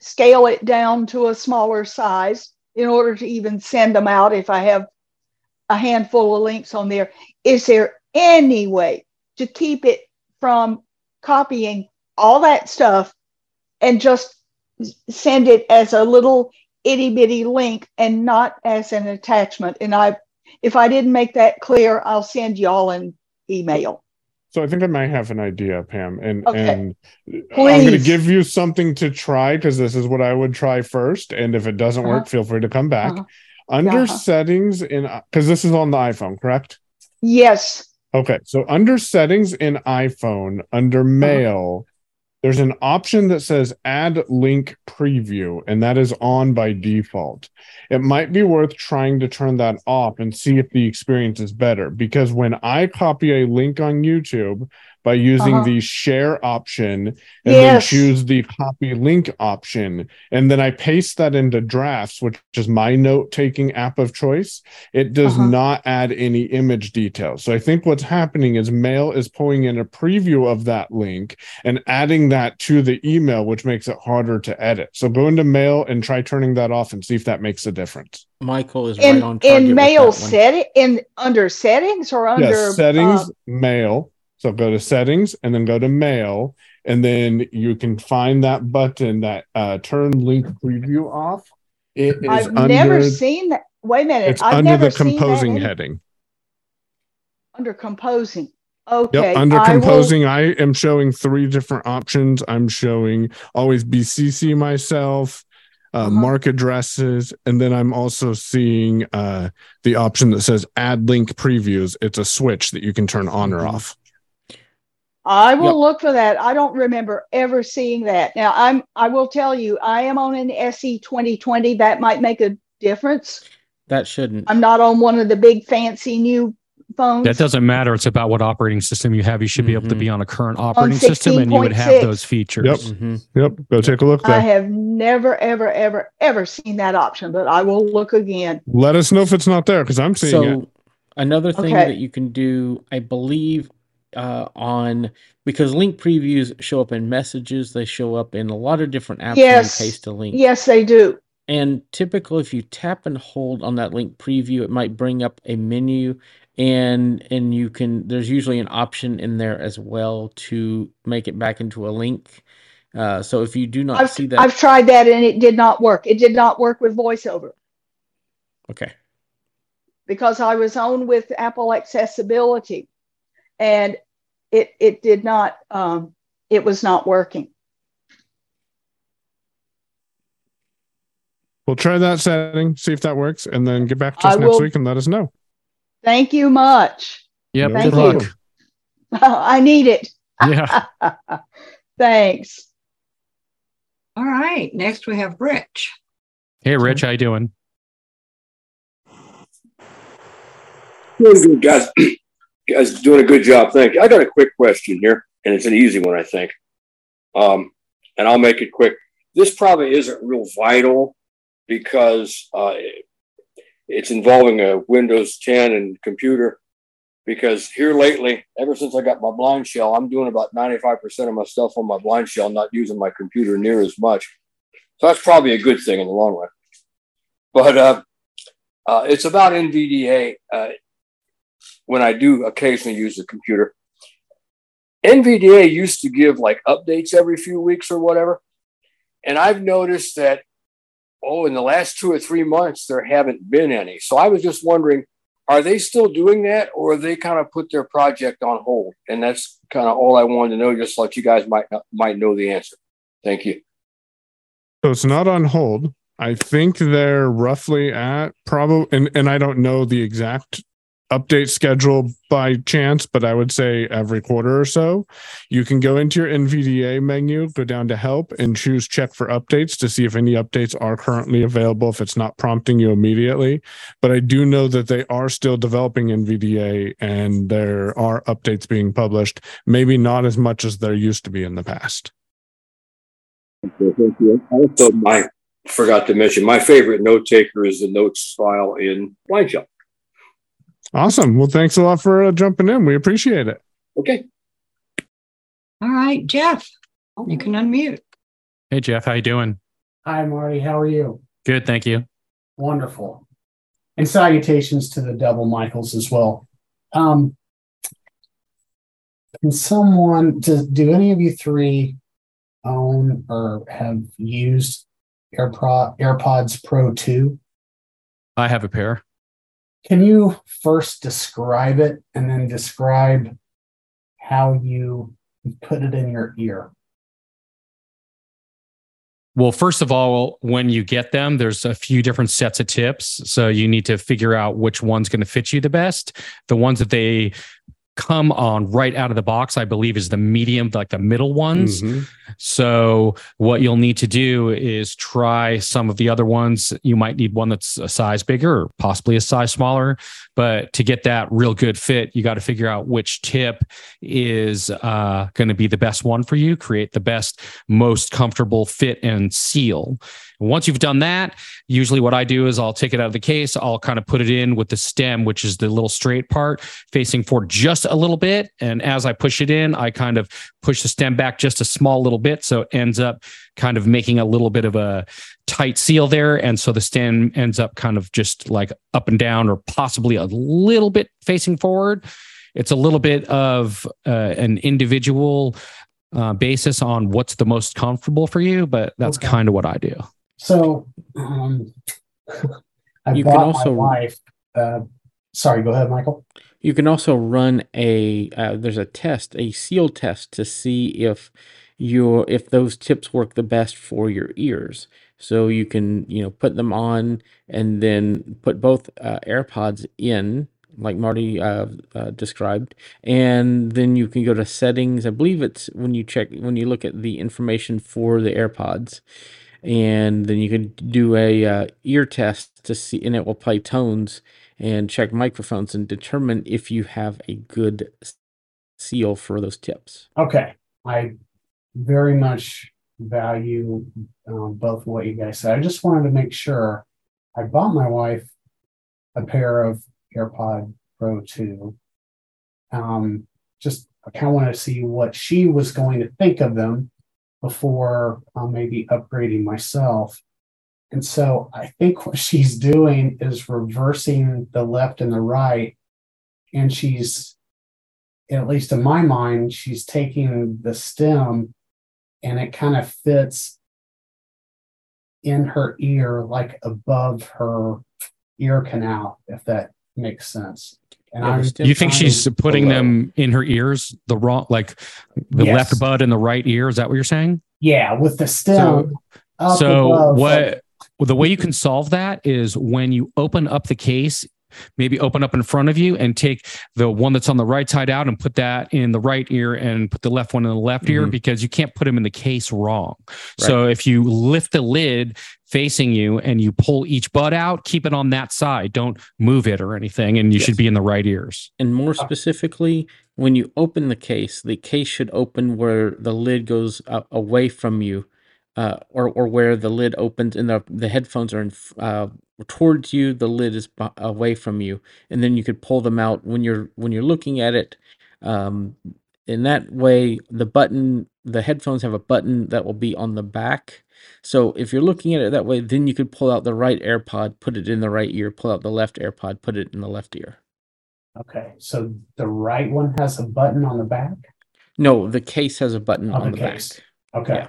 scale it down to a smaller size in order to even send them out if I have a handful of links on there. Is there any way to keep it from copying all that stuff and just send it as a little itty bitty link and not as an attachment? And I, if I didn't make that clear, I'll send y'all an email. So I think I might have an idea, Pam, and Okay. and I'm going to give you something to try because this is what I would try first, and if it doesn't work, Uh-huh. feel free to come back. Uh-huh. Under Uh-huh. settings in because this is on the iPhone, correct? Yes. Okay, so under settings in iPhone, under Uh-huh. mail, there's an option that says add link preview, and that is on by default. It might be worth trying to turn that off and see if the experience is better. Because when I copy a link on YouTube, by using Uh-huh. the share option and Yes. then choose the copy link option. And then I paste that into drafts, which is my note taking app of choice. It does Uh-huh. not add any image details. So I think what's happening is Mail is pulling in a preview of that link and adding that to the email, which makes it harder to edit. So go into Mail and try turning that off and see if that makes a difference. Michael is in right on target. in mail setting in under settings or under yes, settings, uh, mail. So go to settings and then go to mail, and then you can find that button that uh, turn link preview off. It is I've under never seen that. Wait a minute. it's I've under never the composing heading. Under composing. Okay. Yep, under I will- composing, I am showing three different options. I'm showing always BCC myself, uh, Uh-huh. mark addresses, and then I'm also seeing uh, the option that says add link previews. It's a switch that you can turn on Mm-hmm. or off. I will Yep. look for that. I don't remember ever seeing that. Now I'm I will tell you, I am on an SE 2020. That might make a difference. That shouldn't. I'm not on one of the big fancy new phones. That doesn't matter. It's about what operating system you have. You should be able to be on a current operating system and you would have 16.6. those features. Yep. Mm-hmm. Yep. Go take a look there. I have never, ever, ever, ever seen that option, but I will look again. Let us know if it's not there because I'm seeing so it. another thing Okay. that you can do, I believe, uh, on because link previews show up in messages, they show up in a lot of different apps when Yes. you paste a link. Yes, they do. And typically, if you tap and hold on that link preview, it might bring up a menu, and and you can. There's usually an option in there as well to make it back into a link. Uh, so if you do not I've, see that, I've tried that and it did not work. It did not work with voiceover okay, because I was on with Apple Accessibility and it it did not um, it was not working. We'll try that setting, see if that works, and then get back to I us next will- week and let us know. Thank you much. Yep. Thank good you. luck. I need it. Yeah. Thanks. All right. Next we have Rich. Hey, Rich, how you doing? Really good, guys. guys doing a good job. Thank you. I got a quick question here, and it's an easy one, I think. Um, and I'll make it quick. This probably isn't real vital because uh, it's involving a Windows 10 and computer. Because here lately, ever since I got my BlindShell, I'm doing about 95% of my stuff on my BlindShell, not using my computer near as much. So that's probably a good thing in the long run. But uh, uh, it's about NVDA. Uh, when I do occasionally use the computer. NVDA used to give like updates every few weeks or whatever. And I've noticed that, oh, in the last two or three months, there haven't been any. So I was just wondering, are they still doing that or they kind of put their project on hold? And that's kind of all I wanted to know, just so that you guys might, might know the answer. Thank you. So it's not on hold. I think they're roughly at probably, and, and I don't know the exact update schedule by chance, but I would say every quarter or so. You can go into your NVDA menu, go down to help, and choose check for updates to see if any updates are currently available, if it's not prompting you immediately. But I do know that they are still developing NVDA and there are updates being published, maybe not as much as there used to be in the past. Thank you. Also, my forgot to mention my favorite note taker is the notes file in BlindShell. Awesome. Well, thanks a lot for uh, jumping in. We appreciate it. Okay. All right, Jeff, you can unmute. Hey, Jeff, how you doing? Hi, Marty. How are you? Good, thank you. Wonderful. And salutations to the double Michaels as well. Um, can someone, do, do any of you three own or have used AirPod, AirPods Pro 2? I have a pair. Can you first describe it and then describe how you put it in your ear? Well, first of all, when you get them, there's a few different sets of tips. So you need to figure out which one's going to fit you the best. The ones that they come on right out of the box, I believe, is the medium, like the middle ones. Mhm. So what you'll need to do is try some of the other ones. You might need one that's a size bigger or possibly a size smaller. But to get that real good fit, you got to figure out which tip is uh, going to be the best one for you. Create the best, most comfortable fit and seal. Once you've done that, usually what I do is I'll take it out of the case. I'll kind of put it in with the stem, which is the little straight part, facing forward just a little bit. And as I push it in, I kind of push the stem back just a small little bit. So it ends up kind of making a little bit of a tight seal there. And so the stem ends up kind of just like up and down or possibly a little bit facing forward. It's a little bit of uh, an individual uh, basis on what's the most comfortable for you, but that's Okay. kind of what I do. So, um, I You can bought also- my wife. Uh, sorry, go ahead, Michael. You can also run a uh, there's a test, a seal test to see if your if those tips work the best for your ears. So you can you know put them on and then put both uh, AirPods in, like Marty uh, uh, described, and then you can go to settings. I believe it's when you check when you look at the information for the AirPods, and then you can do a uh, ear test to see, and it will play tones and check microphones and determine if you have a good seal for those tips. Okay, I very much value um, both what you guys said. I just wanted to make sure. I bought my wife a pair of AirPod Pro 2. Um, just I kind of wanted to see what she was going to think of them before uh, maybe upgrading myself. And so I think what she's doing is reversing the left and the right. And she's, at least in my mind, she's taking the stem and it kind of fits in her ear, like above her ear canal, if that makes sense. And Yeah, I'm You think she's putting below. them in her ears, the wrong, like the Yes. left bud and the right ear? Is that what you're saying? yeah, with the stem so above, what the way you can solve that is when you open up the case maybe open up in front of you and take the one that's on the right side out and put that in the right ear and put the left one in the left ear Mhm. because you can't put them in the case wrong so if you lift the lid facing you and you pull each bud out keep it on that side don't move it or anything and you should be in the right ears And more specifically, when you open the case, the case should open where the lid goes uh, away from you, uh, or or where the lid opens and the the headphones are in, uh, towards you. The lid is b- away from you, and then you could pull them out when you're when you're looking at it. Um, in that way, the button, the headphones have a button that will be on the back. So if you're looking at it that way, then you could pull out the right AirPod, put it in the right ear, pull out the left AirPod, put it in the left ear. Okay, so the right one has a button on the back. No, the case has a button On on the the, case. back. Okay.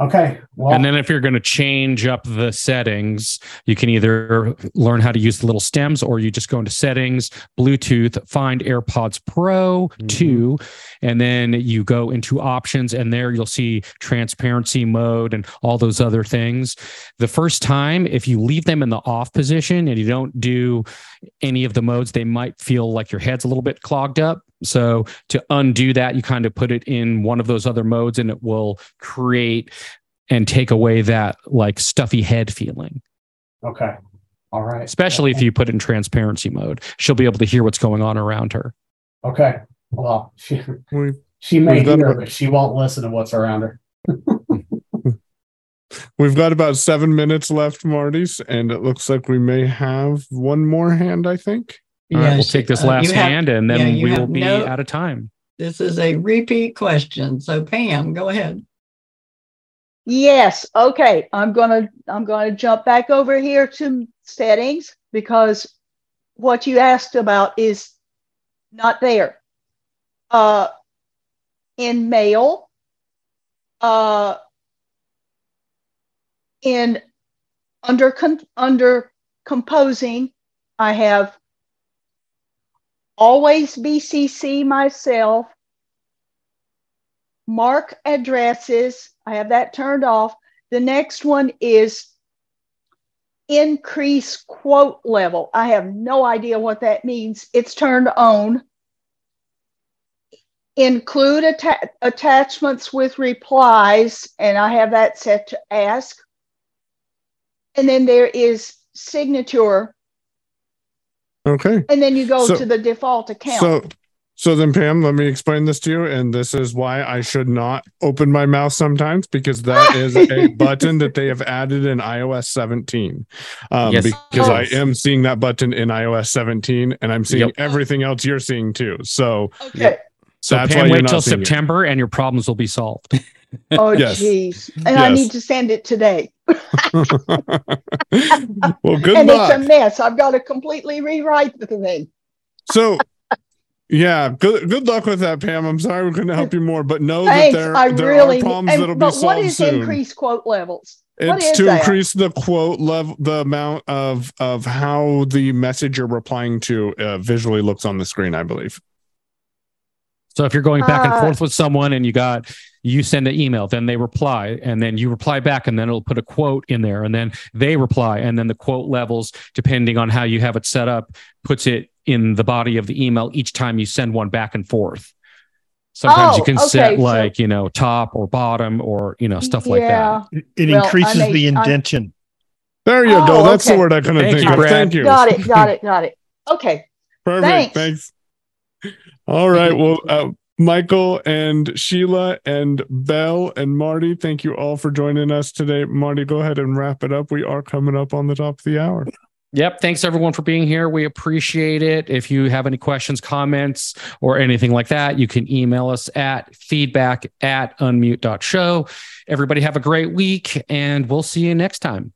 Okay. Well, and then if you're going to change up the settings, you can either learn how to use the little stems or you just go into settings, Bluetooth, find AirPods Pro mm-hmm. 2, and then you go into options and there you'll see transparency mode and all those other things. The first time, if you leave them in the off position and you don't do any of the modes, they might feel like your head's a little bit clogged up. So to undo that, you kind of put it in one of those other modes and it will create and take away that like stuffy head feeling. okay. All right. Especially if you put it in transparency mode. She'll be able to hear what's going on around her. Okay. Well, she We, she may hear, about- but she won't listen to what's around her. we've got about seven minutes left, Marty's, and it looks like we may have one more hand, I think. All right, we'll Yes, take this uh, last you have- hand and then you we will be no- out of time. This is a repeat question. So Pam, go ahead. Yes. Okay. I'm gonna I'm gonna jump back over here to settings because what you asked about is not there. Uh, in mail, uh, in under con- under composing, I have always BCC myself mark addresses. I have that turned off. The next one is increase quote level. I have no idea what that means. It's turned on. include atta- attachments with replies, and I have that set to ask. And then there is signature, Okay. and then you go So- to the default account. So, so then, Pam, let me explain this to you. And this is why I should not open my mouth sometimes because that is a button that they have added in iOS 17. Um, Yes. Because I am seeing that button in iOS 17 and I'm seeing Yep. everything else you're seeing too. So, okay. So That's why Pam, you're wait not till seeing it. September and your problems will be solved. Oh, Yes. geez. And I need to send it today. well, good and luck. it's a mess. I've got to completely rewrite the thing. So, yeah, good good luck with that, Pam. I'm sorry we couldn't help you more, but know Thanks. that there, I there really. are problems and- that'll be but solved what is soon. increased quote levels? It's to that? increase the quote level, the amount of of how the message you're replying to uh, visually looks on the screen. I believe. So if you're going back and Uh, forth with someone and you got you send an email, then they reply, and then you reply back, and then it'll put a quote in there, and then they reply, and then the quote levels, depending on how you have it set up, puts it in the body of the email each time you send one back and forth. Sometimes you Oh, can okay, set so- like, you know, top or bottom or, you know, stuff like that. It, it Well, I increases may- the I- indention. There you go. Oh, That's the word I couldn't Thank think you, of. Brad. Thank you. Got it. Got it. Got it. Okay. Perfect. Thanks. Thanks. All right. Well, uh, Michael and Sheila and Bell and Marty, thank you all for joining us today. Marty, go ahead and wrap it up. We are coming up on the top of the hour. Yep. Thanks everyone for being here. We appreciate it. If you have any questions, comments, or anything like that, you can email us at feedback at unmute.show. Everybody have a great week and we'll see you next time.